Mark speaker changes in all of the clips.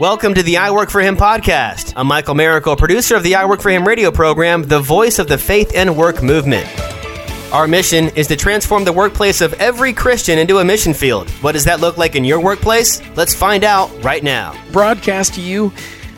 Speaker 1: Welcome to the I Work for Him podcast. I'm Michael Miracle, producer of the I Work for Him radio program, the voice of the faith and work movement. Our mission is to transform the workplace of every Christian into a mission field. What does that look like in your workplace? Let's find out right now.
Speaker 2: Broadcast to you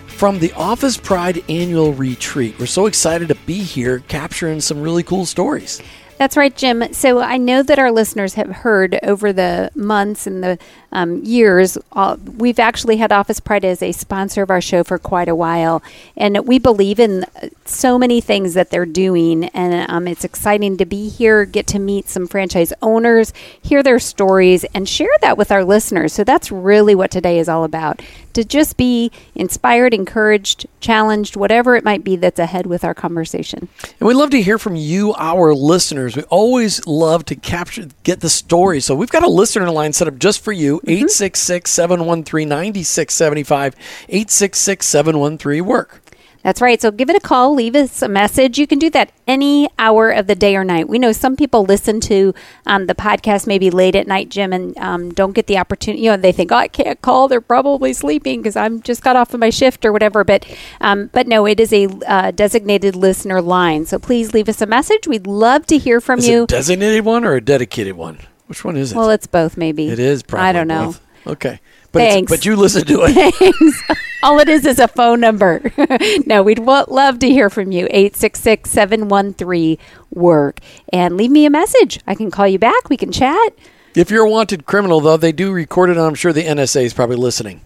Speaker 2: from the Office Pride Annual Retreat. We're so excited to be here capturing some really cool stories.
Speaker 3: That's right, Jim. So I know that our listeners have heard over the months and the um, years, uh, we've actually had Office Pride as a sponsor of our show for quite a while. And we believe in so many things that they're doing. And um, it's exciting to be here, get to meet some franchise owners, hear their stories, and share that with our listeners. So that's really what today is all about to just be inspired, encouraged, challenged, whatever it might be that's ahead with our conversation.
Speaker 2: And we love to hear from you, our listeners. We always love to capture, get the story. So we've got a listener line set up just for you mm-hmm. 866 713 9675, 866 713 work.
Speaker 3: That's right. So give it a call, leave us a message. You can do that any hour of the day or night. We know some people listen to um, the podcast maybe late at night, Jim, and um, don't get the opportunity. You know, they think, oh, I can't call. They're probably sleeping because I'm just got off of my shift or whatever. But, um, but no, it is a uh, designated listener line. So please leave us a message. We'd love to hear from
Speaker 2: is
Speaker 3: you.
Speaker 2: a designated one or a dedicated one? Which one is it?
Speaker 3: Well, it's both, maybe.
Speaker 2: It is probably
Speaker 3: I don't know.
Speaker 2: both. Okay. But,
Speaker 3: Thanks.
Speaker 2: but you listen to it.
Speaker 3: Thanks. All it is is a phone number. no, we'd love to hear from you. 866 713 work. And leave me a message. I can call you back. We can chat.
Speaker 2: if you're a wanted criminal, though, they do record it. and I'm sure the NSA is probably listening.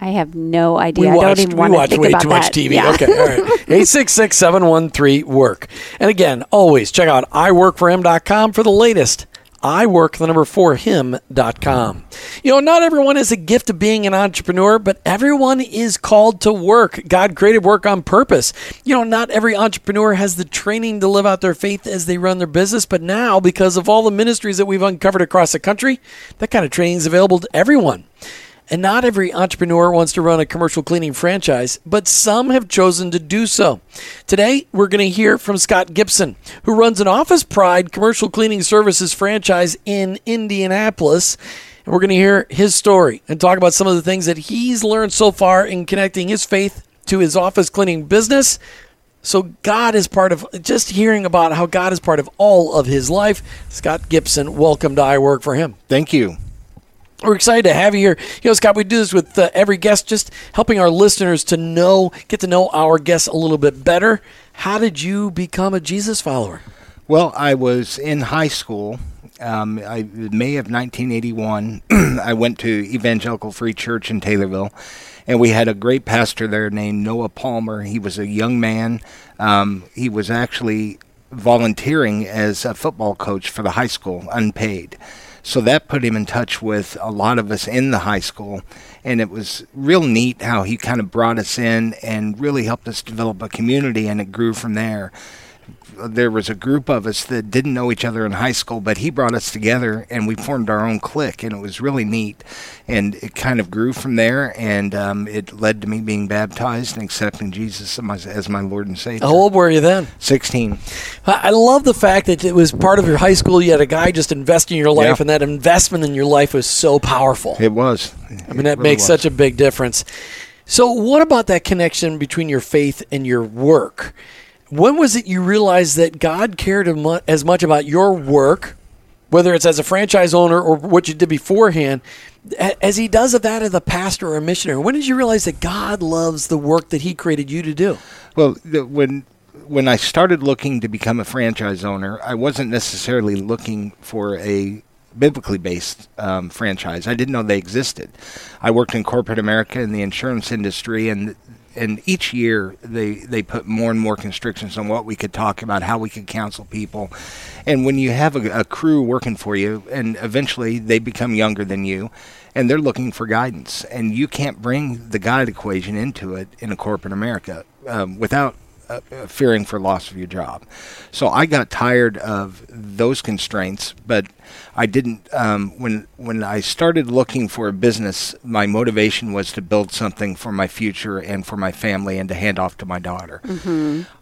Speaker 3: I have no idea.
Speaker 2: We
Speaker 3: I don't even want to
Speaker 2: watched
Speaker 3: think
Speaker 2: way too much TV.
Speaker 3: Yeah.
Speaker 2: Okay, all right. 866 713 work. And again, always check out iworkforhim.com for the latest. I work the number for him.com. You know, not everyone has a gift of being an entrepreneur, but everyone is called to work. God created work on purpose. You know, not every entrepreneur has the training to live out their faith as they run their business, but now, because of all the ministries that we've uncovered across the country, that kind of training is available to everyone. And not every entrepreneur wants to run a commercial cleaning franchise, but some have chosen to do so. Today, we're going to hear from Scott Gipson, who runs an Office Pride commercial cleaning services franchise in Indianapolis. And we're going to hear his story and talk about some of the things that he's learned so far in connecting his faith to his office cleaning business. So, God is part of just hearing about how God is part of all of his life. Scott Gipson, welcome to I Work for Him.
Speaker 4: Thank you.
Speaker 2: We're excited to have you here. You know, Scott, we do this with uh, every guest, just helping our listeners to know, get to know our guests a little bit better. How did you become a Jesus follower?
Speaker 4: Well, I was in high school. Um, I, May of 1981, I went to Evangelical Free Church in Taylorville, and we had a great pastor there named Noah Palmer. He was a young man. Um, he was actually volunteering as a football coach for the high school, unpaid. So that put him in touch with a lot of us in the high school. And it was real neat how he kind of brought us in and really helped us develop a community, and it grew from there there was a group of us that didn't know each other in high school, but he brought us together and we formed our own clique, and it was really neat. And it kind of grew from there, and um, it led to me being baptized and accepting Jesus as my, as my Lord and Savior.
Speaker 2: How old were you then?
Speaker 4: 16.
Speaker 2: I love the fact that it was part of your high school. You had a guy just investing in your life,
Speaker 4: Yeah.
Speaker 2: and that investment in your life was so powerful.
Speaker 4: It was.
Speaker 2: I mean, that makes such a big difference. So, what about that connection between your faith and your work? When was it you realized that God cared as much about your work, whether it's as a franchise owner or what you did beforehand, as He does of that as a pastor or a missionary? When did you realize that God loves the work that He created you to do?
Speaker 4: Well, the, when when I started looking to become a franchise owner, I wasn't necessarily looking for a biblically based um, franchise. I didn't know they existed. I worked in corporate America in the insurance industry, and and each year they they put more and more constrictions on what we could talk about, how we could counsel people, and when you have a, a crew working for you, and eventually they become younger than you. And they're looking for guidance, and you can't bring the God equation into it in a corporate America um, without uh, fearing for loss of your job. So I got tired of those constraints, but I didn't. Um, when when I started looking for a business, my motivation was to build something for my future and for my family, and to hand off to my daughter.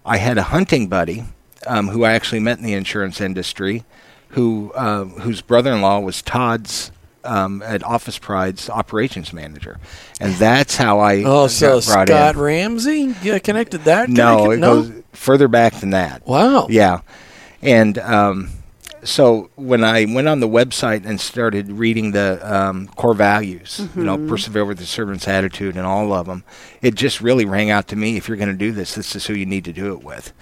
Speaker 4: I had a hunting buddy um, who I actually met in the insurance industry, who uh, whose brother-in-law was Todd's um, at Office Pride's operations manager, and that's how I
Speaker 2: Oh, so Scott
Speaker 4: in.
Speaker 2: Ramsey yeah, connected that?
Speaker 4: No, it goes further back than that.
Speaker 2: Wow.
Speaker 4: Yeah, and um, so when I went on the website and started reading the um, core values, you know, persevere with the servant's attitude and all of them, it just really rang out to me. If you're going to do this, this is who you need to do it with,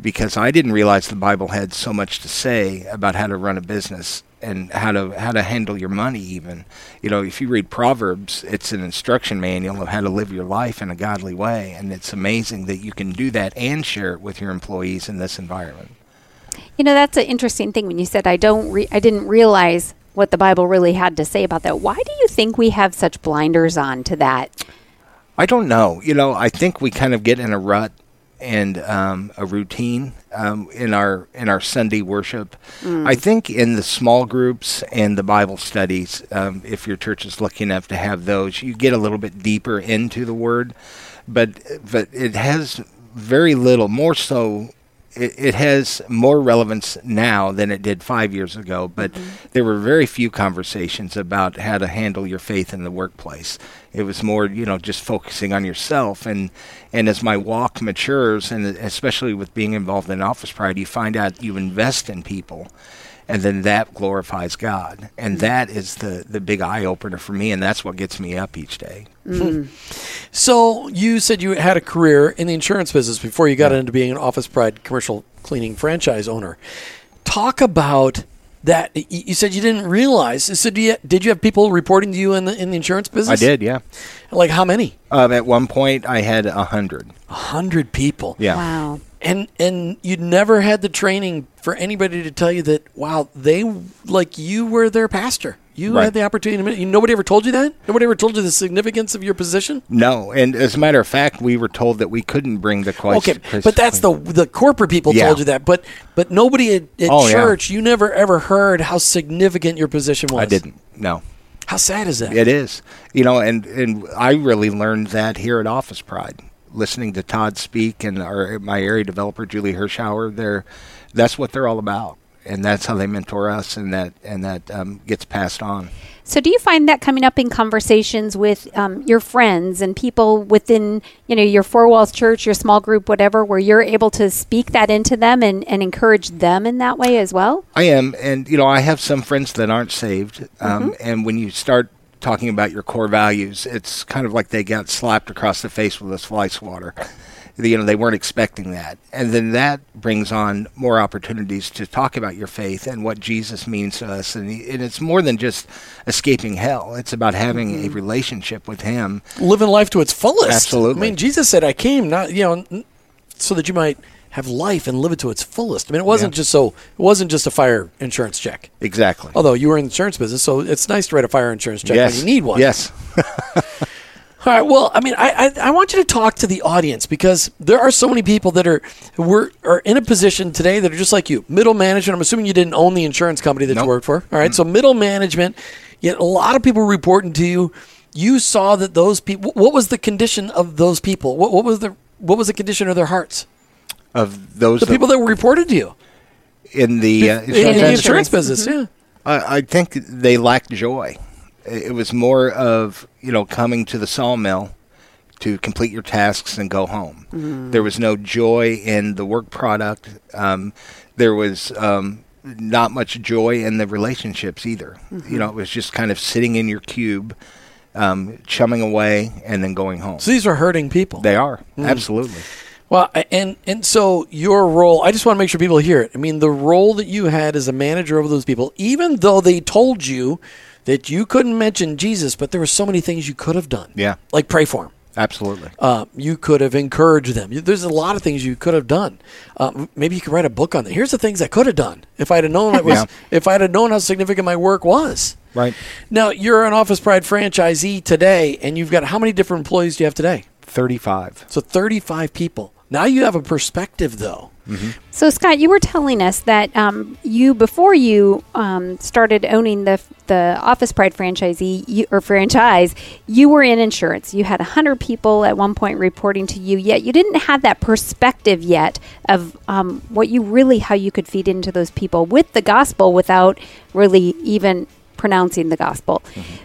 Speaker 4: because I didn't realize the Bible had so much to say about how to run a business and how to how to handle your money. Even, you know, if you read Proverbs, it's an instruction manual of how to live your life in a godly way, and it's amazing that you can do that and share it with your employees in this environment.
Speaker 3: You know, that's an interesting thing when you said I don't re- I didn't realize what the Bible really had to say about that. Why do you think we have such blinders on to that?
Speaker 4: I don't know. You know, I think we kind of get in a rut and um, a routine um, in our in our Sunday worship. I think in the small groups and the Bible studies, um, if your church is lucky enough to have those, you get a little bit deeper into the Word, but but it has very little. More so, it, it has more relevance now than it did five years ago. But mm-hmm. there were very few conversations about how to handle your faith in the workplace. It was more, you know, just focusing on yourself. And and as my walk matures, and especially with being involved in Office Pride, you find out you invest in people. And then that glorifies God, and that is the the big eye opener for me, and that's what gets me up each day.
Speaker 2: So you said you had a career in the insurance business before you got into being an Office Pride commercial cleaning franchise owner. Talk about that. You said you didn't realize. So do you, did you have people reporting to you in the in the insurance business?
Speaker 4: I did, yeah.
Speaker 2: Like how many?
Speaker 4: Um, at one point, I had a hundred.
Speaker 2: A hundred people.
Speaker 4: Yeah.
Speaker 3: Wow.
Speaker 2: And and you never had the training for anybody to tell you that wow they like you were their pastor. You
Speaker 4: Right.
Speaker 2: had the opportunity. To, nobody ever told you that. Nobody ever told you the significance of your position.
Speaker 4: No, and as a matter of fact, we were told that we couldn't bring the Christ.
Speaker 2: Okay,
Speaker 4: Christ-
Speaker 2: but that's the the corporate people
Speaker 4: Yeah.
Speaker 2: told you that. But but nobody at, at
Speaker 4: Oh, yeah.
Speaker 2: church, you never ever heard how significant your position was.
Speaker 4: I didn't. No,
Speaker 2: How sad is that?
Speaker 4: it is. You know, and and I really learned that here at Office Pride, listening to Todd speak and our my area developer Julie Hirschauer. They're that's what they're all about, and that's how they mentor us, and that and that um, gets passed on.
Speaker 3: So, do you find that coming up in conversations with um, your friends and people within, you know, your four walls church, your small group, whatever, where you're able to speak that into them and, and encourage them in that way as well?
Speaker 4: I am, and you know, I have some friends that aren't saved, um, and when you start talking about your core values, it's kind of like they got slapped across the face with a fly swatter. You know, they weren't expecting that, and then that brings on more opportunities to talk about your faith and what Jesus means to us, and, and it's more than just escaping hell. It's about having a mm-hmm. relationship with Him.
Speaker 2: Living life to its fullest.
Speaker 4: Absolutely.
Speaker 2: I mean, Jesus said, "I came not you know so that you might have life and live it to its fullest." I mean, it wasn't
Speaker 4: Yeah.
Speaker 2: just so. It wasn't just a fire insurance check.
Speaker 4: Exactly.
Speaker 2: Although you were in the insurance business, so it's nice to write a fire insurance check
Speaker 4: yes.
Speaker 2: when you need one.
Speaker 4: Yes.
Speaker 2: All right. Well, I mean, I, I I want you to talk to the audience because there are so many people that are were are in a position today that are just like you, middle management. I'm assuming you didn't own the insurance company that
Speaker 4: Nope.
Speaker 2: you worked for. All right. So middle management. Yet a lot of people reporting to you. You saw that those people. What was the condition of those people? What, what was the what was the condition of their hearts?
Speaker 4: Of those
Speaker 2: The people that were reported to you
Speaker 4: in the uh,
Speaker 2: in,
Speaker 4: insurance
Speaker 2: the insurance business. Yeah.
Speaker 4: I, I think they lacked joy. It was more of you know coming to the sawmill to complete your tasks and go home. There was no joy in the work product. Um, there was um, not much joy in the relationships either. You know, it was just kind of sitting in your cube, um, chumming away, and then going home.
Speaker 2: So these are hurting people.
Speaker 4: They are absolutely.
Speaker 2: Well, and and so your role, I just want to make sure people hear it. I mean, the role that you had as a manager over those people, even though they told you that you couldn't mention Jesus, but there were so many things you could have done.
Speaker 4: Yeah.
Speaker 2: like pray for them.
Speaker 4: Absolutely.
Speaker 2: Uh, you could have encouraged them. There's a lot of things you could have done. Uh, maybe you could write a book on that. Here's the things I could have done if I'd have known it was.
Speaker 4: Yeah.
Speaker 2: If I'd have known how significant my work was.
Speaker 4: Right.
Speaker 2: Now you're an Office Pride franchisee today, and you've got how many different employees do you have today?
Speaker 4: Thirty-five.
Speaker 2: So 35 people. Now you have a perspective, though.
Speaker 3: So, Scott, you were telling us that um, you, before you um, started owning the the Office Pride franchisee you, or franchise, you were in insurance. You had hundred people at one point reporting to you, yet you didn't have that perspective yet of um, what you really how you could feed into those people with the gospel without really even pronouncing the gospel.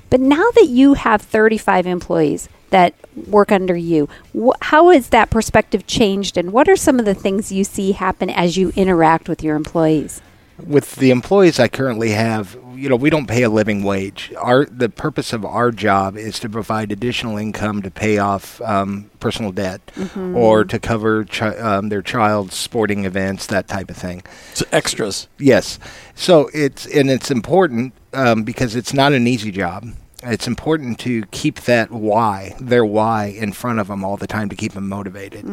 Speaker 3: But now that you have 35 employees that work under you, wh- how has that perspective changed, and what are some of the things you see happen as you interact with your employees?
Speaker 4: with the employees I currently have, you know, we don't pay a living wage. Our the purpose of our job is to provide additional income to pay off um, personal debt or to cover chi- um, their child's sporting events, that type of thing.
Speaker 2: It's extras.
Speaker 4: Yes. So it's and it's important um, because it's not an easy job. It's important to keep that why, their why, in front of them all the time to keep them motivated,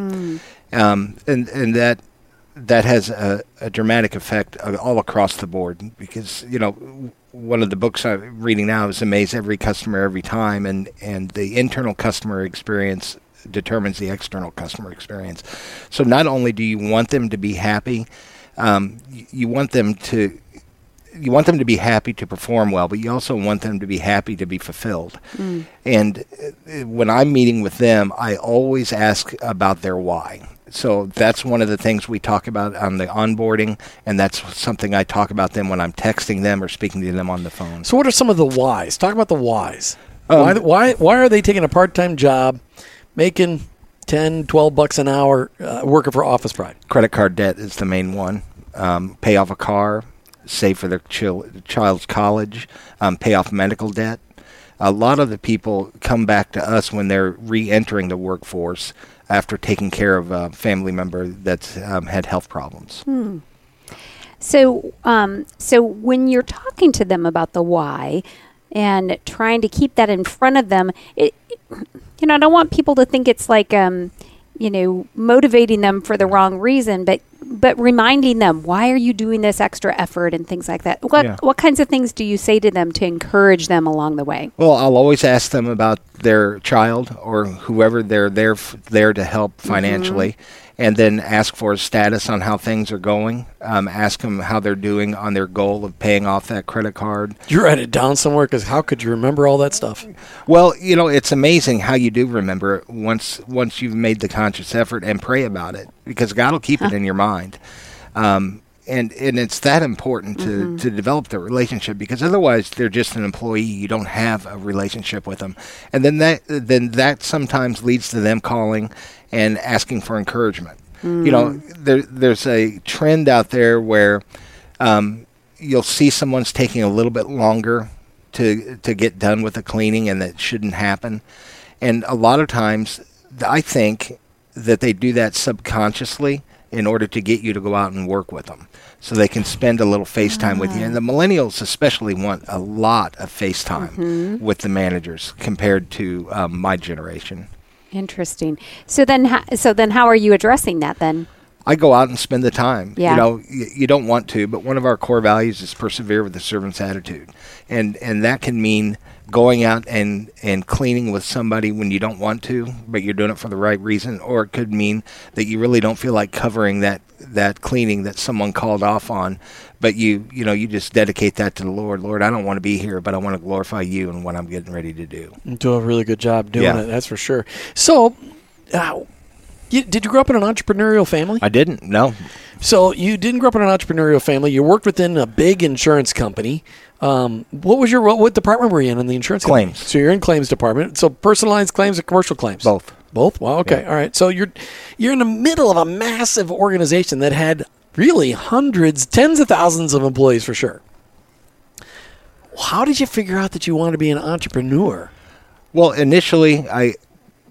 Speaker 4: um, and and that that has a, a dramatic effect all across the board because you know one of the books I'm reading now is amaze every customer every time and and the internal customer experience determines the external customer experience. So not only do you want them to be happy um, you want them to you want them to be happy to perform well, but you also want them to be happy to be fulfilled. And uh, when I'm meeting with them, I always ask about their why. So that's one of the things we talk about on the onboarding, and that's something I talk about them when I'm texting them or speaking to them on the phone.
Speaker 2: So, what are some of the whys? Talk about the whys.
Speaker 4: Um,
Speaker 2: why, why, why are they taking a part time job, making 10, 12 bucks an hour, uh, working for Office Pride?
Speaker 4: Credit card debt is the main one. Um, pay off a car, save for their chil- child's college, um, pay off medical debt. A lot of the people come back to us when they're re-entering the workforce after taking care of a family member that's um, had health problems.
Speaker 3: So, um, so when you're talking to them about the why and trying to keep that in front of them, it, you know, I don't want people to think it's like, um, you know, motivating them for the wrong reason, but but reminding them why are you doing this extra effort and things like that. What
Speaker 4: Yeah.
Speaker 3: what kinds of things do you say to them to encourage them along the way?
Speaker 4: Well, I'll always ask them about their child or whoever they're there f- there to help financially, mm-hmm. And then ask for a status on how things are going. Um, ask them how they're doing on their goal of paying off that credit card.
Speaker 2: You write it down somewhere? Because how could you remember all that stuff?
Speaker 4: Well, you know, it's amazing how you do remember it once once you've made the conscious effort and pray about it, because God will keep it in your mind. Um, and and it's that important to, to develop the relationship because otherwise they're just an employee. You don't have a relationship with them, and then that then that sometimes leads to them calling and asking for encouragement. You know, there there's a trend out there where um, you'll see someone's taking a little bit longer to to get done with the cleaning, and that shouldn't happen. And a lot of times, I think that they do that subconsciously in order to get you to go out and work with them, so they can spend a little FaceTime with you. And the millennials especially want a lot of FaceTime with the managers compared to um, my generation.
Speaker 3: Interesting. So then, ho- so then, how are you addressing that then?
Speaker 4: I go out and spend the time.
Speaker 3: Yeah.
Speaker 4: You know, y- you don't want to, but one of our core values is persevere with the servant's attitude, and and that can mean going out and and cleaning with somebody when you don't want to, but you're doing it for the right reason, or it could mean that you really don't feel like covering that that cleaning that someone called off on, but you you know you just dedicate that to the Lord. Lord, I don't want to be here, but I want to glorify you and what I'm getting ready to do.
Speaker 2: You do a really good job doing
Speaker 4: Yeah.
Speaker 2: it, that's for sure. So, uh, you, did you grow up in an entrepreneurial family?
Speaker 4: I didn't. No.
Speaker 2: So you didn't grow up in an entrepreneurial family. You worked within a big insurance company. Um, what was your what, what department were you in in the insurance company?
Speaker 4: Claims.
Speaker 2: So you're in claims department. So personalized claims and commercial claims.
Speaker 4: Both.
Speaker 2: Both. Wow. Okay.
Speaker 4: Yeah.
Speaker 2: All right. So you're you're in the middle of a massive organization that had really hundreds, tens of thousands of employees for sure. How did you figure out that you wanted to be an entrepreneur?
Speaker 4: Well, initially, I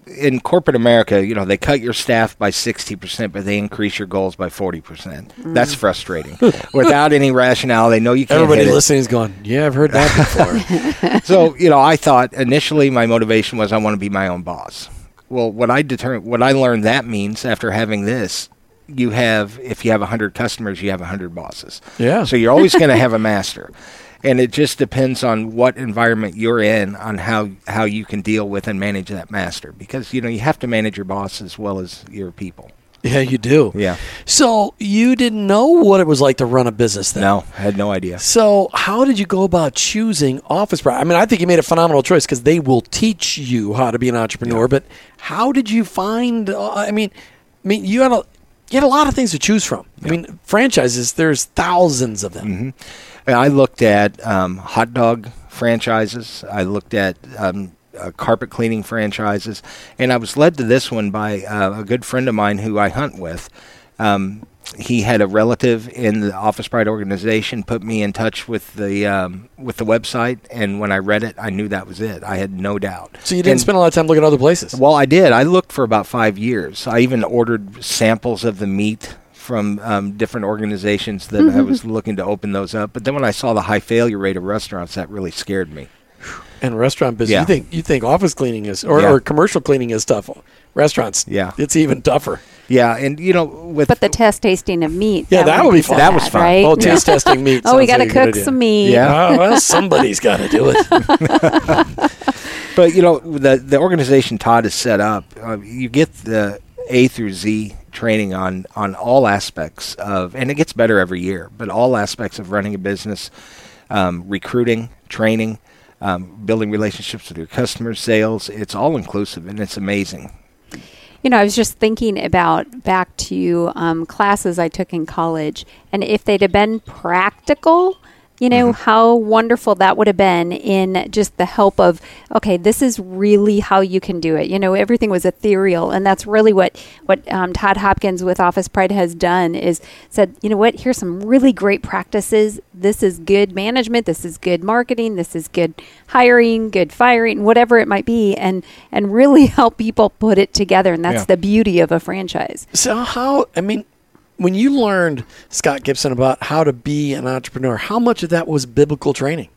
Speaker 4: in corporate America, you know, they cut your staff by sixty percent, but they increase your goals by forty percent. Mm. That's frustrating. Without any rationale, they know you can't.
Speaker 2: Everybody
Speaker 4: hit
Speaker 2: listening is going, "Yeah, I've heard that before."
Speaker 4: So you know, I thought initially my motivation was I want to be my own boss. Well, what I determined, what I learned that means after having this, you have if you have hundred customers, you have hundred bosses.
Speaker 2: Yeah.
Speaker 4: So you're always going to have a master, and it just depends on what environment you're in on how how you can deal with and manage that master because you know you have to manage your boss as well as your people.
Speaker 2: yeah, you do.
Speaker 4: Yeah.
Speaker 2: So you didn't know what it was like to run a business then?
Speaker 4: No, I had no idea.
Speaker 2: So, how did you go about choosing Office Pride? I mean, I think you made a phenomenal choice because they will teach you how to be an entrepreneur. But how did you find? Uh, I mean, I mean, you had a you had a lot of things to choose from. I mean, franchises, there's thousands of them.
Speaker 4: And I looked at um, hot dog franchises. I looked at um, uh, carpet cleaning franchises, and I was led to this one by uh, a good friend of mine who I hunt with. Um, he had a relative in the Office Pride organization put me in touch with the um, with the website, and when I read it, I knew that was it. I had no doubt.
Speaker 2: So you didn't
Speaker 4: And-
Speaker 2: spend a lot of time looking at other places.
Speaker 4: well, I did. I looked for about five years. I even ordered samples of the meat from um, different organizations that I was looking to open those up. But then when I saw the high failure rate of restaurants, that really scared me.
Speaker 2: And restaurant business,
Speaker 4: Yeah.
Speaker 2: you think you think office cleaning is or,
Speaker 4: Yeah.
Speaker 2: or commercial cleaning is tough. Restaurants,
Speaker 4: Yeah.
Speaker 2: it's even tougher.
Speaker 4: Yeah, and you know, with
Speaker 3: But the test tasting of meat.
Speaker 2: Yeah, that would be fun.
Speaker 4: That was fun.
Speaker 3: Right?
Speaker 2: Oh, taste testing meat.
Speaker 3: Oh, we
Speaker 2: got to
Speaker 3: cook some meat.
Speaker 4: Yeah.
Speaker 2: Oh, well, somebody's got to do it.
Speaker 4: But you know, the the organization Todd has set up. Uh, you get the A through Z training on on all aspects of, and it gets better every year. But all aspects of running a business, um, recruiting, training, um, building relationships with your customers, sales. It's all inclusive, and it's amazing.
Speaker 3: You know, I was just thinking about back to um, classes I took in college, and if they'd have been practical, you know,
Speaker 2: Mm-hmm.
Speaker 3: how wonderful that would have been in just the help of, okay, this is really how you can do it. You know, everything was ethereal, and that's really what what um, Todd Hopkins with Office Pride has done is said, you know what, here's some really great practices. This is good management. This is good marketing. This is good hiring, good firing, whatever it might be, and and really help people put it together. And that's
Speaker 4: Yeah.
Speaker 3: the beauty of a franchise.
Speaker 2: So how? I mean, when you learned Scott Gipson about how to be an entrepreneur, how much of that was biblical training?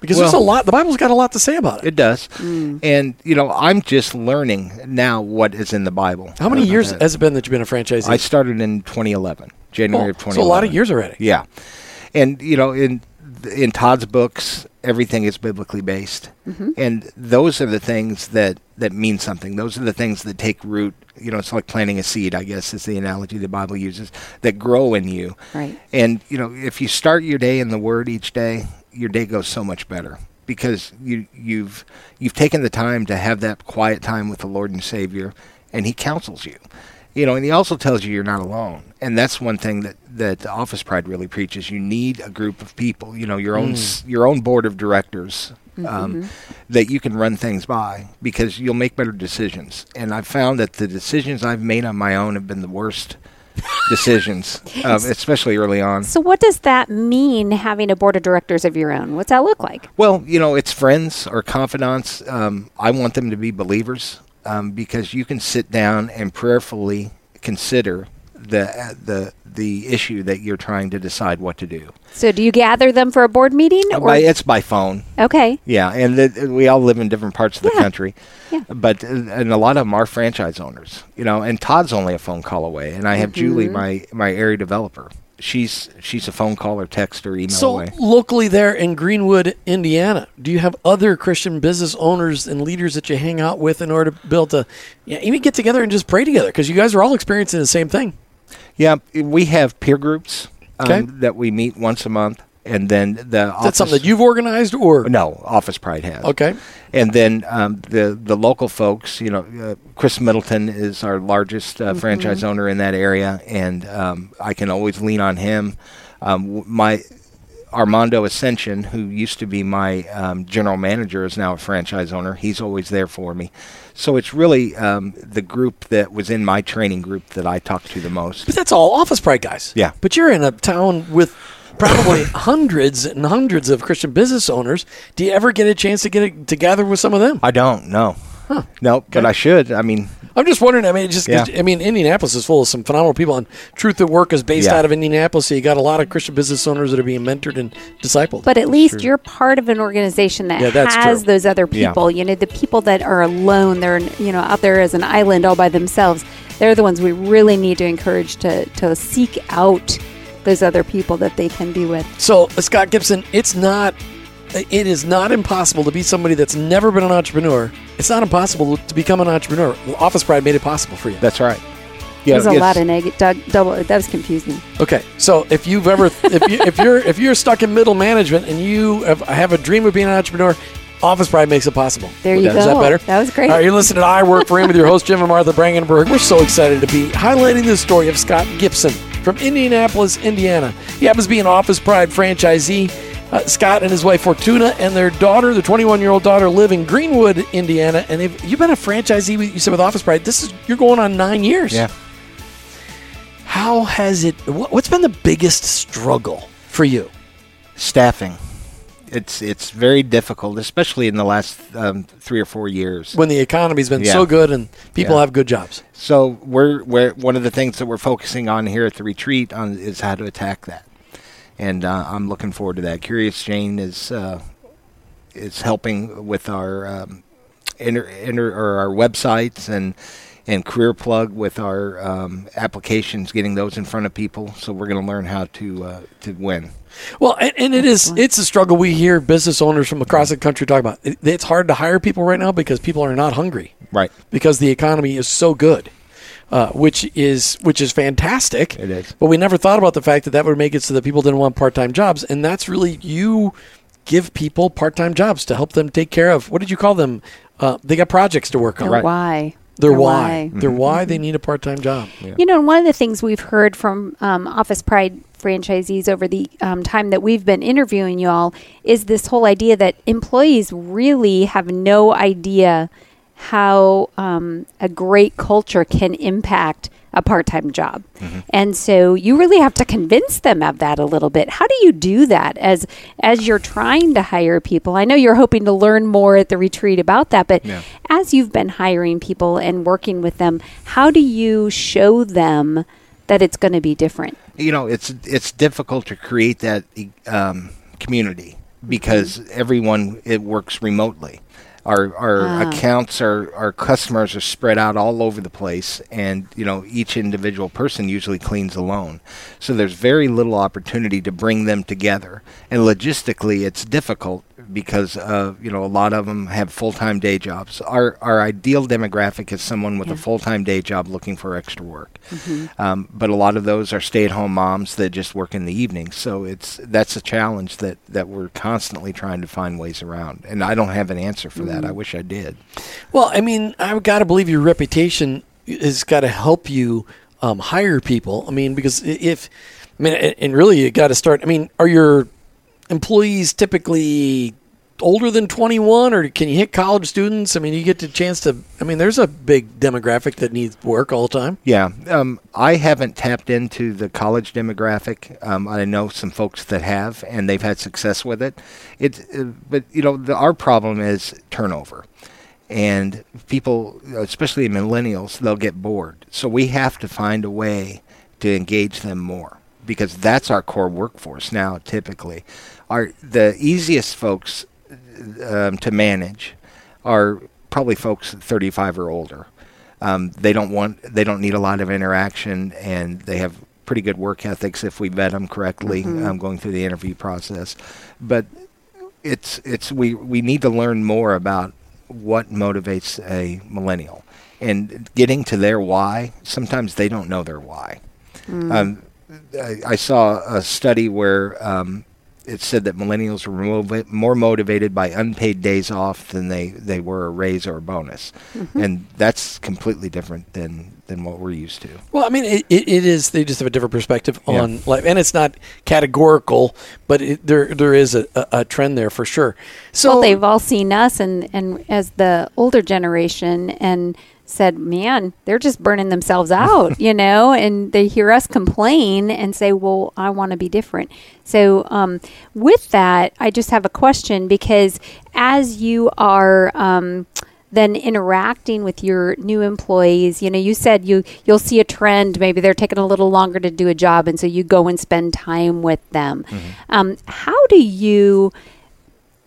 Speaker 2: Because there's a lot. The Bible's got a lot to say about it.
Speaker 4: It does, mm. and you know, I'm just learning now what is in the Bible.
Speaker 2: How many years has it been that you've been a franchisee?
Speaker 4: I started in 2011, January
Speaker 2: Oh,
Speaker 4: of 2011.
Speaker 2: so a lot of years already.
Speaker 4: Yeah, and you know, in in Todd's books, everything is biblically based, mm-hmm. and those are the things that that mean something. Those are the things that take root. You know, it's like planting a seed. I guess is the analogy the Bible uses that grow in you.
Speaker 3: Right.
Speaker 4: And you know, if you start your day in the Word each day, your day goes so much better because you you've you've taken the time to have that quiet time with the Lord and Savior, and He counsels you. You know, and He also tells you you're not alone, and that's one thing that that Office Pride really preaches. You need a group of people. You know, your own s- your own board of directors. Um, that you can run things by because you'll make better decisions. And I've found that the decisions I've made on my own have been the worst decisions, um, especially early on.
Speaker 3: So, what does that mean having a board of directors of your own? What's that look like?
Speaker 4: Well, you know, it's friends or confidants. Um, I want them to be believers um, because you can sit down and prayerfully consider the uh, the the issue that you're trying to decide what to do.
Speaker 3: So, do you gather them for a board meeting? Or
Speaker 4: By, it's by phone.
Speaker 3: okay,
Speaker 4: Yeah, and the, we all live in different parts of the
Speaker 3: Yeah.
Speaker 4: country.
Speaker 3: Yeah.
Speaker 4: But uh, and a lot of them are franchise owners, you know. And Todd's only a phone call away, and I have Julie,
Speaker 3: Mm-hmm.
Speaker 4: my my area developer. She's she's a phone call or text or email
Speaker 2: So
Speaker 4: away.
Speaker 2: locally there in Greenwood, Indiana, do you have other Christian business owners and leaders that you hang out with in order to build a, yeah, even get together and just pray together? Because you guys are all experiencing the same thing.
Speaker 4: Yeah, we have peer groups um,
Speaker 2: Okay.
Speaker 4: that we meet once a month, and then the
Speaker 2: Is that
Speaker 4: office,
Speaker 2: something that you've organized or?
Speaker 4: no Office Pride has.
Speaker 2: Okay.
Speaker 4: and then um, the the local folks, you know, uh, Chris Middleton is our largest uh, franchise owner in that area, and um, I can always lean on him. Um, my Armando Ascension, who used to be my um, general manager, is now a franchise owner. He's always there for me. So it's really um, the group that was in my training group that I talk to the most.
Speaker 2: But that's all Office Pride guys.
Speaker 4: Yeah.
Speaker 2: But you're in a town with probably hundreds and hundreds of Christian business owners. Do you ever get a chance to get a, to gather with some of them?
Speaker 4: I don't know. No, but I should. I mean,
Speaker 2: I'm just wondering. I mean, it just
Speaker 4: Yeah.
Speaker 2: I mean, Indianapolis is full of some phenomenal people, and Truth at Work is based
Speaker 4: Yeah.
Speaker 2: out of Indianapolis. So you got a lot of Christian business owners that are being mentored and discipled.
Speaker 3: but at least you're part of an organization that
Speaker 2: Yeah,
Speaker 3: has
Speaker 2: true.
Speaker 3: those other
Speaker 4: Yeah.
Speaker 3: people. You know, the people that are alone, they're you know out there as an island all by themselves. They're the ones we really need to encourage to to seek out those other people that they can be with.
Speaker 2: So, uh, Scott Gipson, it's not. It is not impossible to be somebody that's never been an entrepreneur. It's not impossible to become an entrepreneur. Office Pride made it possible for you.
Speaker 4: that's right. Yeah,
Speaker 3: There's a lot of negative. Double. That was confusing.
Speaker 2: Okay, so if you've ever, if you if you're if you're stuck in middle management and you have, have a dream of being an entrepreneur, Office Pride makes it possible.
Speaker 3: There you
Speaker 2: Is
Speaker 3: go.
Speaker 2: Is that better?
Speaker 3: That was great.
Speaker 2: All right, you're listening to I Work for Him with your host, Jim and Martha Brangenberg. We're so excited to be highlighting the story of Scott Gipson from Indianapolis, Indiana. He happens to be an Office Pride franchisee. Uh, Scott and his wife Fortuna and their daughter, their 21 year old daughter, live in Greenwood, Indiana. And they've, you've been a franchisee, with- you said, with Office Pride. This is you're going on nine years.
Speaker 4: Yeah.
Speaker 2: How has it? What's been the biggest struggle for you?
Speaker 4: Staffing. It's it's very difficult, especially in the last um, three or four years.
Speaker 2: when the economy's been
Speaker 4: Yeah.
Speaker 2: so good and people
Speaker 4: Yeah.
Speaker 2: have good jobs.
Speaker 4: So we're, we're one of the things that we're focusing on here at the retreat on is how to attack that, and uh, I'm looking forward to that. Curious Jane is uh, is helping with our um, inter, inter, or our websites and and CareerPlug with our um, applications, getting those in front of people. So we're going to learn how to uh, to win.
Speaker 2: Well, and, and it is it's a struggle we hear business owners from across the country talk about. It, it's hard to hire people right now because people are not hungry
Speaker 4: Right.
Speaker 2: because the economy is so good. Uh, which is which is fantastic.
Speaker 4: It is.
Speaker 2: but we never thought about the fact that that would make it so that people didn't want part-time jobs, and that's really you give people part-time jobs to help them take care of. What did you call them? Uh, they got projects to work on.
Speaker 3: Their why.
Speaker 2: Their
Speaker 3: Their
Speaker 2: why.
Speaker 3: why.
Speaker 2: Their why they need a part-time job.
Speaker 3: You know, and one of the things we've heard from um, Office Pride franchisees over the um, time that we've been interviewing you all is this whole idea that employees really have no idea how um, a great culture can impact a part-time job. And so you really have to convince them of that a little bit. How do you do that as as you're trying to hire people? I know you're hoping to learn more at the retreat about that, but
Speaker 4: Yeah.
Speaker 3: as you've been hiring people and working with them, how do you show them that it's going to be different?
Speaker 4: you know it's it's difficult to create that um, community because everyone it works remotely our our
Speaker 3: Ah.
Speaker 4: accounts our our customers are spread out all over the place and you know each individual person usually cleans alone so there's very little opportunity to bring them together and logistically it's difficult because uh, you know a lot of them have full-time day jobs our our ideal demographic is someone with a full-time day job looking for extra work um, but a lot of those are stay-at-home moms that just work in the evenings. So it's that's a challenge that that we're constantly trying to find ways around. And I don't have an answer for that. I wish I did.
Speaker 2: Well, I mean, I've got to believe your reputation has got to help you um, hire people. I mean, because if, I mean, and really you got to start. I mean, are your employees typically older than 21 or can you hit college students? I mean, you get the chance to, I mean, there's a big demographic that needs work all the time.
Speaker 4: Yeah, um, I haven't tapped into the college demographic. Um, I know some folks that have, and they've had success with it. It, uh, but you know, the, our problem is turnover, and people, especially millennials, they'll get bored. So we have to find a way to engage them more because that's our core workforce now. Typically, our the easiest folks um, to manage are probably folks 35 or older. Um, they don't want, they don't need a lot of interaction, and they have pretty good work ethics if we vet them correctly. Um, going through the interview process, but it's it's we we need to learn more about what motivates a millennial and getting to their why. Sometimes they don't know their why. Um, I, I saw a study where um, it said that millennials were more motivated by unpaid days off than they, they were a raise or a bonus, mm-hmm. and that's completely different than than what we're used to.
Speaker 2: Well, I mean, it, it, it is. They just have a different perspective
Speaker 4: Yeah.
Speaker 2: on life, and it's not categorical, but it, there there is a, a, a trend there for sure. So
Speaker 3: well, they've all seen us and, and as the older generation and said, man, they're just burning themselves out, you know, and they hear us complain and say, well, I want to be different. So, um, with that, I just have a question because as you are, um, then interacting with your new employees you know you said you you'll see a trend maybe they're taking a little longer to do a job and so you go and spend time with them um, how do you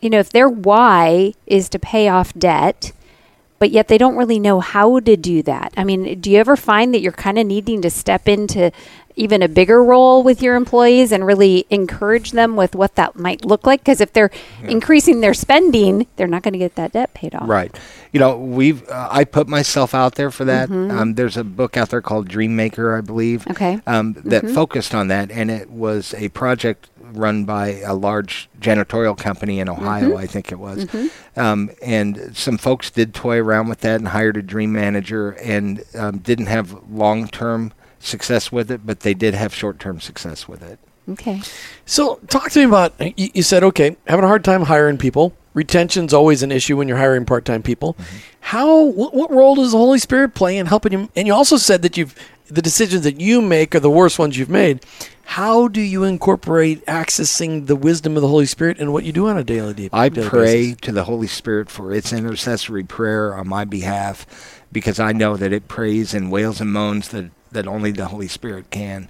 Speaker 3: you know, if their why is to pay off debt, but yet they don't really know how to do that. I mean, do you ever find that you're kind of needing to step into even a bigger role with your employees and really encourage them with what that might look like? Because if they're increasing their spending, they're not going to get that debt paid off.
Speaker 4: Right. You know, we've uh, I put myself out there for that. Um, there's a book out there called Dream Maker, I believe.
Speaker 3: Okay.
Speaker 4: Um, that focused on that, and it was a project run by a large janitorial company in Ohio, I think it was. Um, and some folks did toy around with that and hired a dream manager and um, didn't have long term success with it, but they did have short term success with it.
Speaker 3: Okay.
Speaker 2: So, talk to me about. You, you said, okay, having a hard time hiring people. Retention's always an issue when you're hiring part-time people. Mm-hmm. How? What, what role does the Holy Spirit play in helping you? And you also said that you've the decisions that you make are the worst ones you've made. How do you incorporate accessing the wisdom of the Holy Spirit in what you do on a daily, daily
Speaker 4: I
Speaker 2: daily
Speaker 4: pray
Speaker 2: basis?
Speaker 4: to the Holy Spirit for its intercessory prayer on my behalf because I know that it prays and wails and moans that, that only the Holy Spirit can.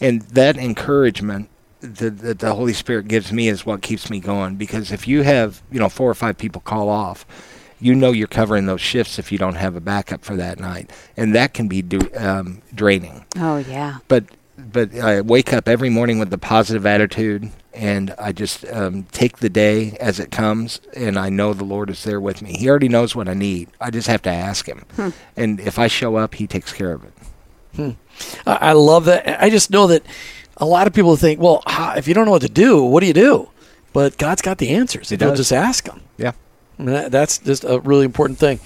Speaker 4: And that encouragement that, that the Holy Spirit gives me is what keeps me going because if you have, you know, four or five people call off, you know you're covering those shifts if you don't have a backup for that night. And that can be do, um, draining
Speaker 3: Oh yeah.
Speaker 4: but but I wake up every morning with a positive attitude, and I just um, take the day as it comes, and I know the Lord is there with me. He already knows what I need. I just have to ask Him, and if I show up, He takes care of it.
Speaker 2: I I love that. I just know that a lot of people think, well, if you don't know what to do, what do you do? But God's got the answers.
Speaker 4: He
Speaker 2: If you'll
Speaker 4: does.
Speaker 2: just ask Him.
Speaker 4: Yeah.
Speaker 2: I mean, that, that's just a really important thing.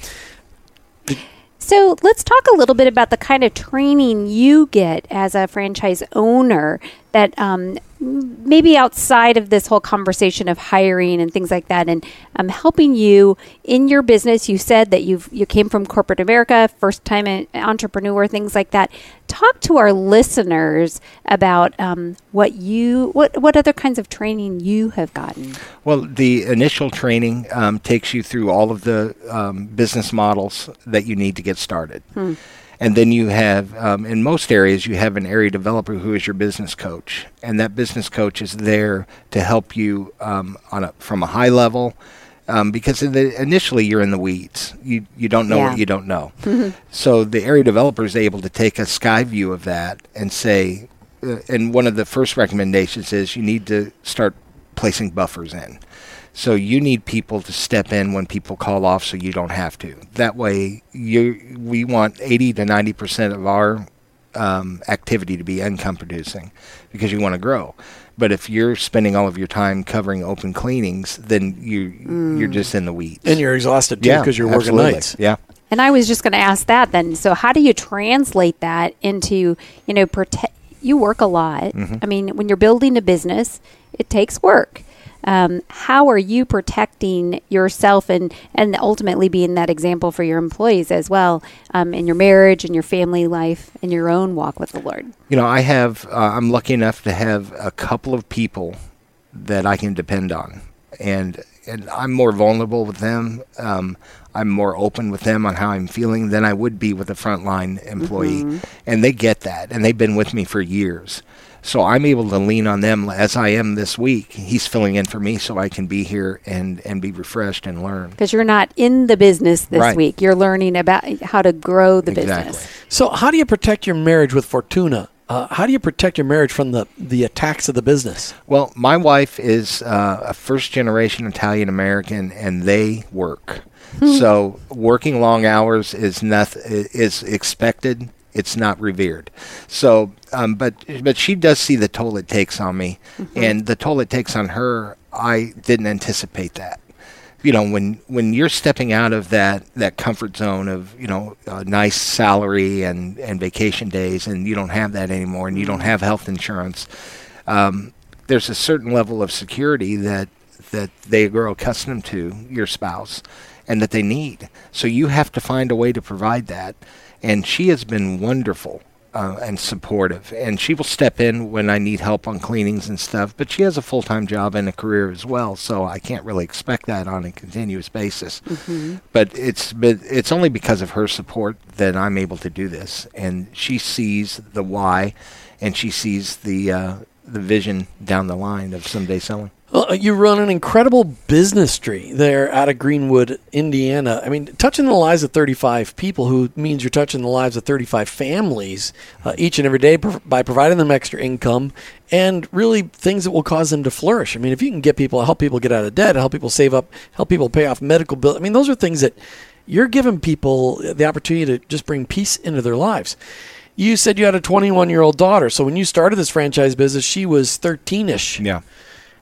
Speaker 3: So let's talk a little bit about the kind of training you get as a franchise owner that um, m- maybe outside of this whole conversation of hiring and things like that, and um, helping you in your business. You said that you've you came from corporate America, first time entrepreneur, things like that. Talk to our listeners about um, what you what what other kinds of training you have gotten.
Speaker 4: Well, the initial training um, takes you through all of the um, business models that you need to get started. And then you have, um, in most areas, you have an area developer who is your business coach. And that business coach is there to help you um, on a, from a high level. Um, because in the, initially you're in the weeds. You, you don't know
Speaker 3: Yeah.
Speaker 4: what you don't know. so the area developer is able to take a sky view of that and say, uh, and one of the first recommendations is you need to start placing buffers in. So you need people to step in when people call off, so you don't have to. That way, you we want 80 to 90 percent of our um, activity to be income producing, because you want to grow. But if you're spending all of your time covering open cleanings, then you you're just in the weeds.
Speaker 2: And you're exhausted too
Speaker 4: yeah,
Speaker 2: because you're working
Speaker 4: absolutely.
Speaker 2: nights.
Speaker 4: Yeah.
Speaker 3: And I was just going to ask that then. So how do you translate that into, you know, prote- you work a lot.
Speaker 4: Mm-hmm.
Speaker 3: I mean, when you're building a business, it takes work. Um, how are you protecting yourself and, and ultimately being that example for your employees as well um, in your marriage and your family life and your own walk with the Lord?
Speaker 4: You know, I have. Uh, I'm lucky enough to have a couple of people that I can depend on, and and I'm more vulnerable with them. Um, I'm more open with them on how I'm feeling than I would be with a frontline employee, and they get that, and they've been with me for years. So I'm able to lean on them as I am this week. He's filling in for me, so I can be here and and be refreshed and learn.
Speaker 3: Because you're not in the business this
Speaker 4: Right.
Speaker 3: week. You're learning about how to grow the
Speaker 4: Exactly.
Speaker 3: business.
Speaker 2: So, how do you protect your marriage with Fortuna? Uh, how do you protect your marriage from the, the attacks of the business?
Speaker 4: Well, my wife is uh, a first generation Italian American, and they work. so working long hours is noth- is expected. It's not revered. So, um, but but she does see the toll it takes on me, and the toll it takes on her. I didn't anticipate that. You know, when when you're stepping out of that that comfort zone of you know a nice salary and and vacation days, and you don't have that anymore, and you don't have health insurance um, there's a certain level of security that that they grow accustomed to your spouse and that they need. So you have to find a way to provide that. And she has been wonderful uh, and supportive. And she will step in when I need help on cleanings and stuff. But she has a full time job and a career as well, so I can't really expect that on a continuous basis. But it's but it's only because of her support that I'm able to do this. And she sees the why, and she sees the uh, the vision down the line of someday selling.
Speaker 2: Well, uh, you run an incredible business tree there out of Greenwood, Indiana. I mean, touching the lives of 35 people, who means you're touching the lives of 35 families uh, each and every day by providing them extra income and really things that will cause them to flourish. I mean, if you can get people, help people get out of debt, help people save up, help people pay off medical bills. I mean, those are things that you're giving people the opportunity to just bring peace into their lives. you said you had a 21 year old daughter. So when you started this franchise business, she was 13 ish.
Speaker 4: Yeah.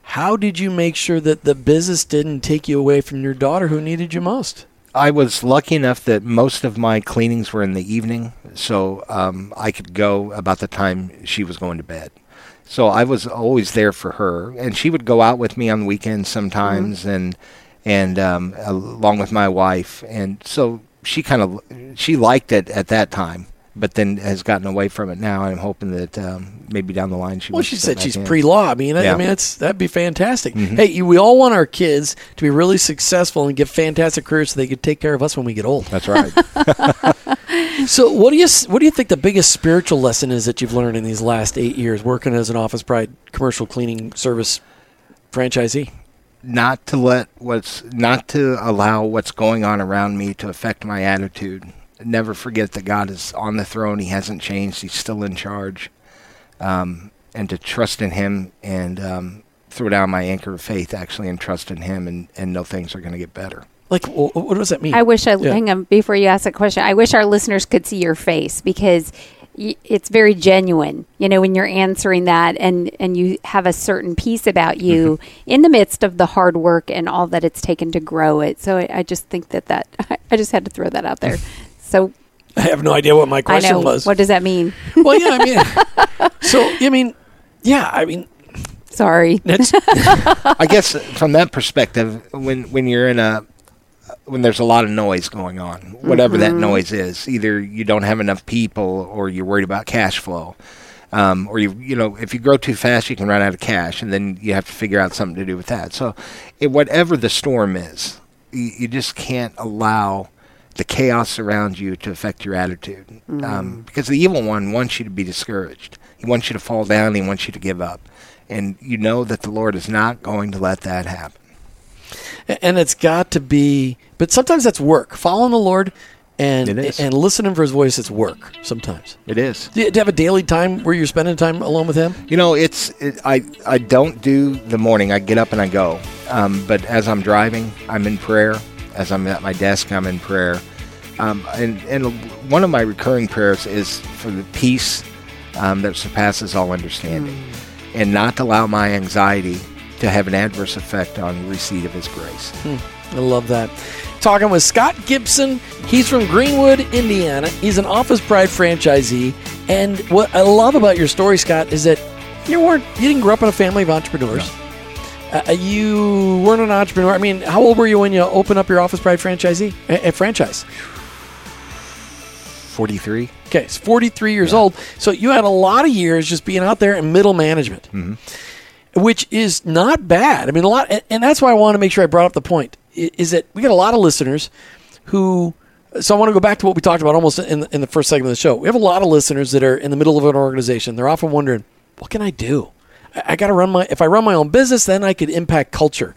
Speaker 2: How did you make sure that the business didn't take you away from your daughter who needed you most?
Speaker 4: I was lucky enough that most of my cleanings were in the evening, so um, I could go about the time she was going to bed. So I was always there for her, and she would go out with me on the weekends sometimes,
Speaker 2: Mm-hmm.
Speaker 4: and and um, along with my wife, and so she kind of she liked it at that time, but then has gotten away from it now. I'm hoping that um, maybe down the line she.
Speaker 2: Well, she said she's
Speaker 4: in.
Speaker 2: pre-law. I mean, I- I
Speaker 4: Mm-hmm.
Speaker 2: mean, that's that'd be fantastic. Hey, you, we all want our kids to be really successful and get fantastic careers so they could take care of us when we get old.
Speaker 4: That's right.
Speaker 2: So, what do you what do you think the biggest spiritual lesson is that you've learned in these last eight years working as an Office Pride commercial cleaning service franchisee?
Speaker 4: not to let what's not to allow what's going on around me to affect my attitude. Never forget that God is on the throne. He hasn't changed. He's still in charge. Um, and to trust in Him and um, throw down my anchor of faith, actually, and trust in Him, and, and know things are going to get better.
Speaker 2: Like, wh- what does that mean?
Speaker 3: I wish I
Speaker 2: Yeah.
Speaker 3: hang on before you ask that question. I wish our listeners could see your face because it's very genuine. You know, when you're answering that, and and you have a certain peace about you in the midst of the hard work and all that it's taken to grow it. So I, I just think that that I just had to throw that out there. So
Speaker 2: I have no idea what my
Speaker 3: I
Speaker 2: question
Speaker 3: know
Speaker 2: was.
Speaker 3: what does that mean?
Speaker 2: well, yeah, I mean, so I mean, yeah, I mean,
Speaker 3: Sorry.
Speaker 2: it's
Speaker 4: I guess from that perspective, when when you're in a when there's a lot of noise going on, whatever that noise is, either you don't have enough people or you're worried about cash flow, um, or you you know if you grow too fast, you can run out of cash, and then you have to figure out something to do with that. So, it, whatever the storm is, you, you just can't allow the chaos around you to affect your attitude, um, because the evil one wants you to be discouraged. He wants you to fall down. He wants you to give up and you know that the Lord is not going to let that happen.
Speaker 2: and it's got to be but sometimes that's work following the lord and and listening for his voice it's work sometimes
Speaker 4: It is.
Speaker 2: do you, do you have a daily time where you're spending time alone with him
Speaker 4: You know, it's it, I I don't do the morning. I get up and I go. Um, but as I'm driving, I'm in prayer. As I'm at my desk, I'm in prayer. Um, and and one of my recurring prayers is for the peace um, that surpasses all understanding, and not to allow my anxiety to have an adverse effect on the receipt of His grace.
Speaker 2: i love that. Talking with scott Gipson he's from greenwood indiana. He's an office pride franchisee. And what i love about your story scott is that you weren't you didn't grow up in a family of entrepreneurs Uh, uh, you weren't an entrepreneur i mean how old were you when you opened up your office pride franchisee a, a franchise
Speaker 4: Forty three.
Speaker 2: Okay, it's 43 years old. So you had a lot of years just being out there in middle management, mm-hmm. which is not bad. I mean, a lot, and, and that's why I want to make sure I brought up the point is that we got a lot of listeners who. So I want to go back to what we talked about almost in, in the first segment of the show. We have a lot of listeners that are in the middle of an organization. They're often wondering, what can I do? I, got to run my. If I run my own business, then I could impact culture.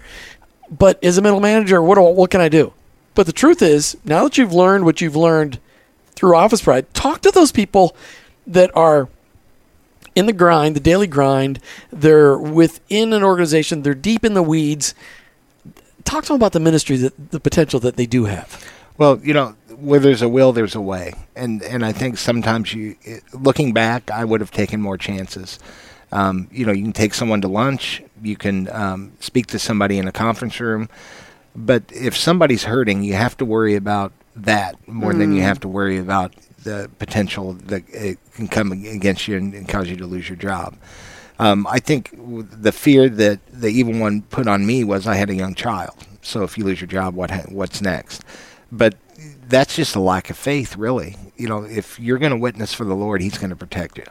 Speaker 2: But as a middle manager, what what can I do? But the truth is, now that you've learned what you've learned through Office Pride, talk to those people that are in the grind, the daily grind. They're within an organization. They're deep in the weeds. Talk to them about the ministry, that the potential that they do have.
Speaker 4: Well, you know, where there's a will, there's a way, and and I think sometimes you, looking back, I would have taken more chances. Um, you know, you can take someone to lunch, you can um, speak to somebody in a conference room, but if somebody's hurting, you have to worry about that more than you have to worry about the potential that it can come against you and, and cause you to lose your job. Um, I think the fear that the evil one put on me was I had a young child. So if you lose your job, what ha- what's next? But that's just a lack of faith, really. You know, if you're going to witness for the Lord, He's going to protect you,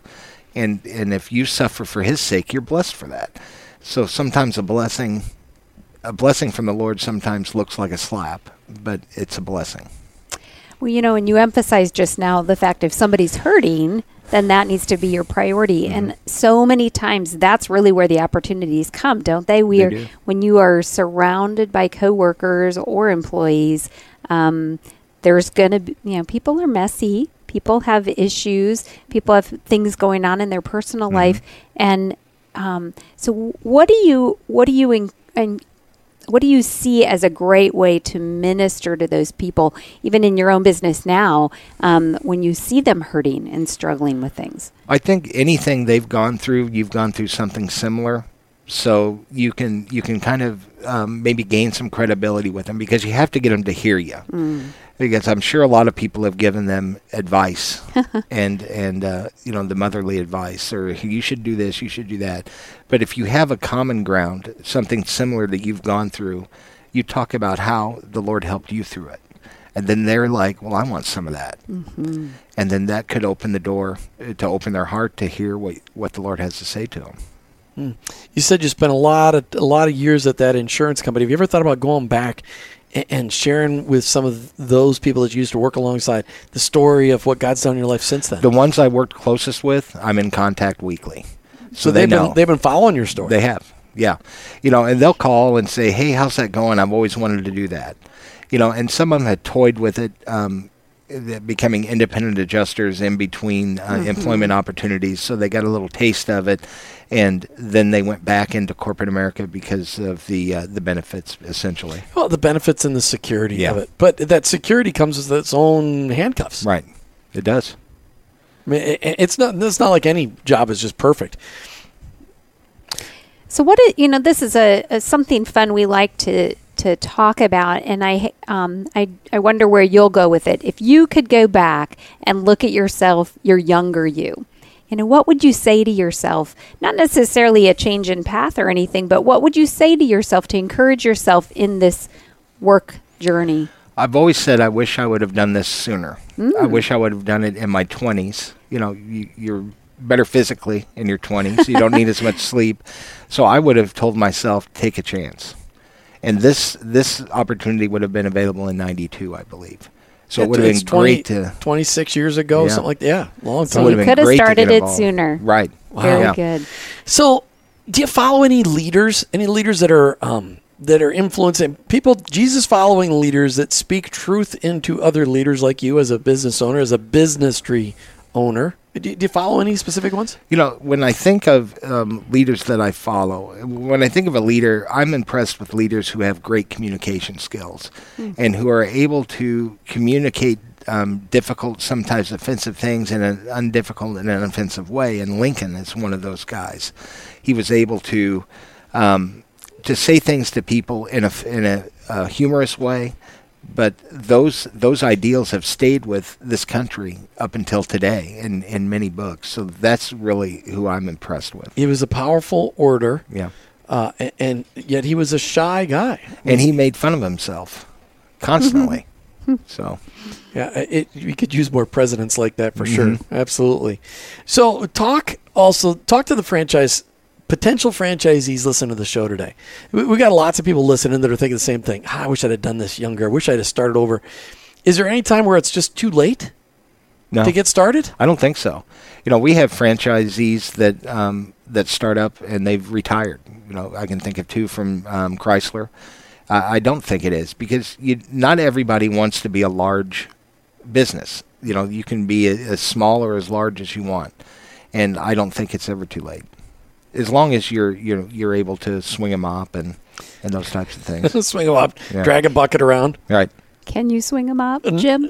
Speaker 4: and and if you suffer for His sake, you're blessed for that. So sometimes a blessing, a blessing from the Lord, sometimes looks like a slap, but it's a blessing.
Speaker 3: Well, you know, and you emphasized just now the fact if somebody's hurting, then that needs to be your priority. And so many times that's really where the opportunities come, don't they? We
Speaker 4: They
Speaker 3: are
Speaker 4: do.
Speaker 3: when you are surrounded by coworkers or employees, um, there's going to be, you know, people are messy. People have issues. People have things going on in their personal life. And um, so what do you, what do you, in, in, what do you see as a great way to minister to those people, even in your own business now, um, when you see them hurting and struggling with things?
Speaker 4: I think anything they've gone through, you've gone through something similar, so you can you can kind of um, maybe gain some credibility with them because you have to get them to hear you.
Speaker 3: Mm.
Speaker 4: Because I'm sure a lot of people have given them advice and and uh, you know the motherly advice or you should do this, you should do that. But if you have a common ground, something similar that you've gone through, you talk about how the Lord helped you through it. And then they're like, well, I want some of that.
Speaker 3: Mm-hmm.
Speaker 4: And then that could open the door uh, to open their heart to hear what, what the Lord has to say to them.
Speaker 2: You said you spent a lot of a lot of years at that insurance company. Have you ever thought about going back a- and sharing with some of those people that you used to work alongside the story of what God's done in your life since then?
Speaker 4: The ones I worked closest with, I'm in contact weekly. So,
Speaker 2: so
Speaker 4: they
Speaker 2: they've
Speaker 4: know.
Speaker 2: been they've been following your story.
Speaker 4: They have. Yeah. You know, and they'll call and say, hey, how's that going? I've always wanted to do that. You know, and some of them had toyed with it, um, becoming independent adjusters in between uh, employment opportunities. So they got a little taste of it. And then they went back into corporate America because of the uh, the benefits, essentially.
Speaker 2: well, the benefits and the security
Speaker 4: Yeah.
Speaker 2: of it, but that security comes with its own handcuffs.
Speaker 4: Right. It does.
Speaker 2: I mean, it, it's not. It's not like any job is just perfect.
Speaker 3: So what i- you know, this is a, a something fun we like to to talk about, and I um I I wonder where you'll go with it. If you could go back and look at yourself, your younger you, you know, what would you say to yourself? Not necessarily a change in path or anything, but what would you say to yourself to encourage yourself in this work journey?
Speaker 4: I've always said I wish I would have done this sooner. I wish I would have done it in my 20s. You know, you, you're better physically in your 20s. You don't need as much sleep. So I would have told myself, take a chance. And this this opportunity would have been available in 92, I believe. So it would have
Speaker 2: It's
Speaker 4: been great to.
Speaker 2: 26 years ago,
Speaker 4: Yeah.
Speaker 2: something like that. Yeah, long
Speaker 4: So it
Speaker 2: time.
Speaker 4: would
Speaker 3: you could have started it sooner.
Speaker 4: Right.
Speaker 3: Very
Speaker 4: Yeah.
Speaker 3: good.
Speaker 2: So, do you follow any leaders? Any leaders that are um, that are influencing people? Jesus following leaders that speak truth into other leaders like you as a business owner, as a business tree owner. Do you, do you follow any specific ones?
Speaker 4: You know, when I think of um, leaders that I follow, when I think of a leader, I'm impressed with leaders who have great communication skills and who are able to communicate um, difficult, sometimes offensive things in an undifficult and an offensive way. And Lincoln is one of those guys. He was able to um, to say things to people in a in a, a humorous way. But those those ideals have stayed with this country up until today in, in many books. So that's really who I'm impressed with.
Speaker 2: He was a powerful orator,
Speaker 4: Yeah.
Speaker 2: uh, a- and yet he was a shy guy.
Speaker 4: And he made fun of himself constantly. so
Speaker 2: Yeah, it, we could use more presidents like that for sure. Absolutely. So talk also talk to the franchise potential franchisees listen to the show today. We, we got lots of people listening that are thinking the same thing. "Ah, I wish I'd have done this younger. I wish I'd have started over. Is there any time where it's just too late
Speaker 4: no,
Speaker 2: to get started?
Speaker 4: I don't think so. You know, we have franchisees that um, that start up and they've retired. You know, I can think of two from um, Chrysler. Uh, I don't think it is because you, not everybody wants to be a large business. You know, you can be a, as small or as large as you want, and I don't think it's ever too late. As long as you're you're you're able to swing a mop and and those types of things.
Speaker 2: Swing them up,
Speaker 4: Yeah.
Speaker 2: drag a bucket around.
Speaker 4: right.
Speaker 3: Can you swing them up, Jim?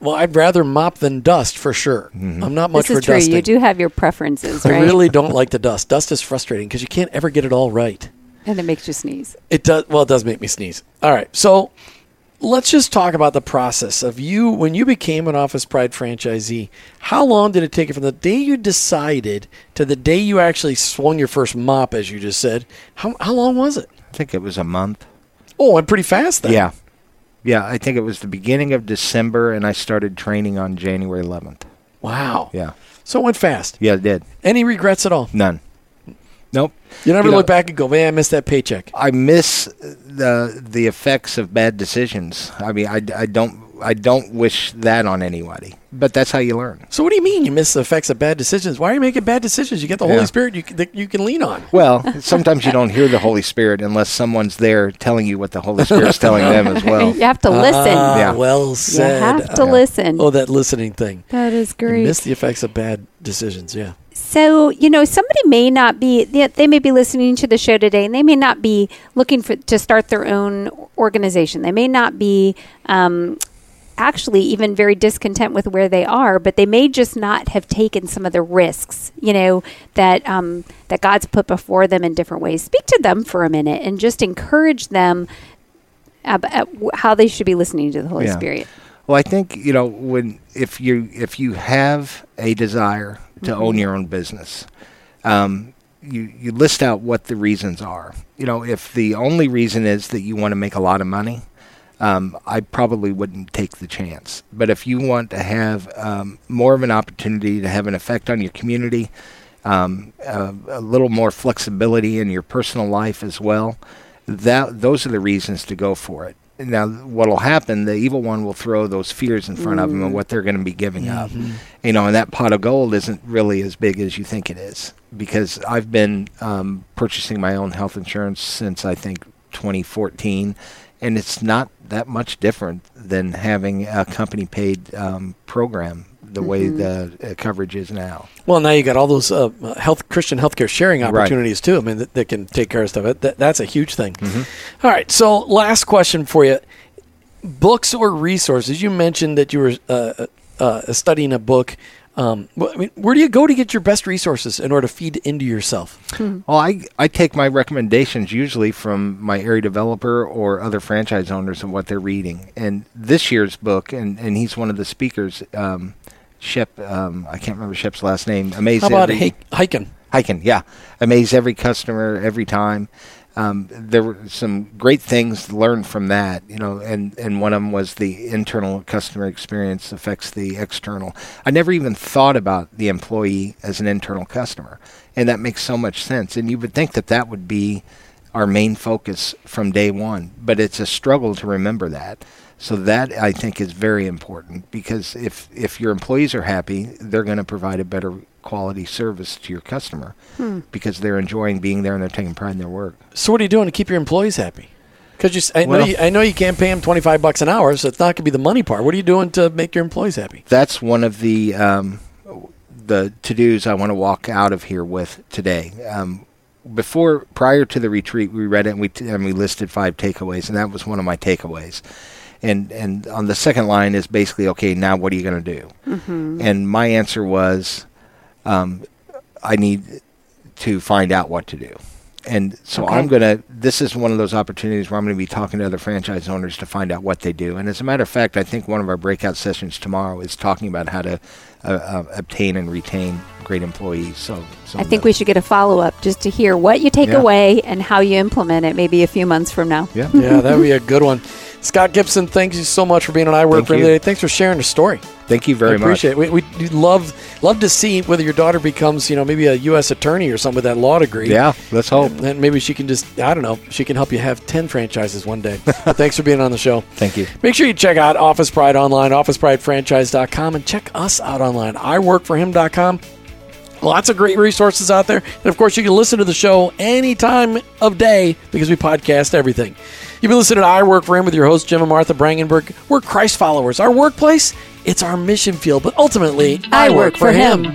Speaker 2: Well, I'd rather mop than dust for sure.
Speaker 4: Mm-hmm.
Speaker 2: I'm not much
Speaker 3: this
Speaker 2: for
Speaker 3: true.
Speaker 2: dusting.
Speaker 3: You do have your preferences, right?
Speaker 2: I really don't like the dust. Dust is frustrating because you can't ever get it all right.
Speaker 3: and it makes you sneeze.
Speaker 2: It does. Well, it does make me sneeze. All right, so let's just talk about the process of you when you became an Office Pride franchisee. How long did it take you from the day you decided to the day you actually swung your first mop, as you just said? How how long was it?
Speaker 4: I think it was a month.
Speaker 2: Oh, and pretty fast then.
Speaker 4: Yeah. Yeah, I think it was the beginning of December, and I started training on January 11th.
Speaker 2: Wow.
Speaker 4: Yeah.
Speaker 2: So it went fast.
Speaker 4: Yeah, it did.
Speaker 2: Any regrets at all?
Speaker 4: None. Nope.
Speaker 2: You never
Speaker 4: You know-
Speaker 2: look back and go, "Man, I missed that paycheck."
Speaker 4: I miss the the effects of bad decisions. I mean, I, I don't I don't wish that on anybody. But that's how you learn.
Speaker 2: So what do you mean you miss the effects of bad decisions? Why are you making bad decisions? You get the
Speaker 4: Yeah.
Speaker 2: Holy Spirit you, that you can lean on.
Speaker 4: Well, sometimes you don't hear the Holy Spirit unless someone's there telling you what the Holy Spirit's telling them as well.
Speaker 3: you have to listen.
Speaker 2: Ah,
Speaker 4: Yeah.
Speaker 2: well
Speaker 3: you have to
Speaker 2: Uh,
Speaker 3: listen.
Speaker 2: Oh, that listening thing.
Speaker 3: that is
Speaker 2: You
Speaker 3: great.
Speaker 2: miss the effects of bad decisions. Yeah.
Speaker 3: So, you know, somebody may not be, they, they may be listening to the show today and they may not be looking for to start their own organization. They may not be um, actually even very discontent with where they are, but they may just not have taken some of the risks, you know, that, um, that God's put before them in different ways. Speak to them for a minute and just encourage them about how they should be listening to the Holy
Speaker 4: Yeah.
Speaker 3: Spirit.
Speaker 4: Well, I think you know when if you if you have a desire to own your own business, um, you you list out what the reasons are. You know, if the only reason is that you want to make a lot of money, um, I probably wouldn't take the chance. But if you want to have um, more of an opportunity to have an effect on your community, um, uh, a little more flexibility in your personal life as well, that those are the reasons to go for it. Now, what will happen? The evil one will throw those fears in front of them and what they're going to be giving up. You know, and that pot of gold isn't really as big as you think it is because I've been um, purchasing my own health insurance since I think 2014, and it's not that much different than having a company paid um, program the way the uh, coverage is now.
Speaker 2: Well, now you got all those uh, health Christian healthcare sharing
Speaker 4: Right.
Speaker 2: opportunities too. I mean, that, that can take care of stuff. That, that's a huge thing.
Speaker 4: Mm-hmm.
Speaker 2: All right. So, last question for you: books or resources? You mentioned that you were uh, uh, studying a book. Um, wh- I mean, where do you go to get your best resources in order to feed into yourself?
Speaker 4: Well, I, I take my recommendations usually from my area developer or other franchise owners and what they're reading. And this year's book, and, and he's one of the speakers, um, Shep, um, I can't remember Shep's last name. Amaze
Speaker 2: How about
Speaker 4: every,
Speaker 2: hike- hiking?
Speaker 4: hiking? Yeah, amaze every customer every time. Um, there were some great things to learn from that, you know, and, and one of them was the internal customer experience affects the external. I never even thought about the employee as an internal customer, and that makes so much sense. And you would think that that would be our main focus from day one, but it's a struggle to remember that. So that I think is very important because if if your employees are happy, they're going to provide a better quality service to your customer because they're enjoying being there and they're taking pride in their work.
Speaker 2: So, what are you doing to keep your employees happy? Because you, s- I know
Speaker 4: Well-
Speaker 2: you, I know you can't pay them twenty five bucks an hour, so it's not going to be the money part. What are you doing to make your employees happy?
Speaker 4: That's one of the um, the to dos I want to walk out of here with today. Um, before prior to the retreat, we read it and we t- and we listed five takeaways, and that was one of my takeaways. And and on the second line is basically okay. Now what are you going to do? And my answer was, um, I need to find out what to do. And so
Speaker 3: Okay.
Speaker 4: I'm going to, this is one of those opportunities where I'm going to be talking to other franchise owners to find out what they do. And as a matter of fact, I think one of our breakout sessions tomorrow is talking about how to uh, uh, obtain and retain great employees. So, so
Speaker 3: I think we should get a follow up just to hear what you take
Speaker 4: Yeah.
Speaker 3: away and how you implement it maybe a few months from now.
Speaker 4: Yeah.
Speaker 2: yeah, that would be a good one. Scott Gipson, thank you so much for being on I Work for today. Thanks for sharing the story.
Speaker 4: Thank you very
Speaker 2: I appreciate
Speaker 4: much.
Speaker 2: it. We, we love love to see whether your daughter becomes, you know, maybe a U.S. attorney or something with that law degree.
Speaker 4: Yeah, let's hope.
Speaker 2: And maybe she can just, I don't know, she can help you have 10 franchises one day. But thanks for being on the show.
Speaker 4: Thank you.
Speaker 2: Make sure you check out Office Pride online, officepridefranchise.com, and check us out online, iworkforhim.com. Lots of great resources out there. And of course, you can listen to the show any time of day because we podcast everything. You've been listening to I Work for Him with your host, Jim and Martha Brangenberg. We're Christ followers. Our workplace, it's our mission field, but ultimately,
Speaker 3: I work for Him.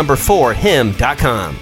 Speaker 1: four him.com.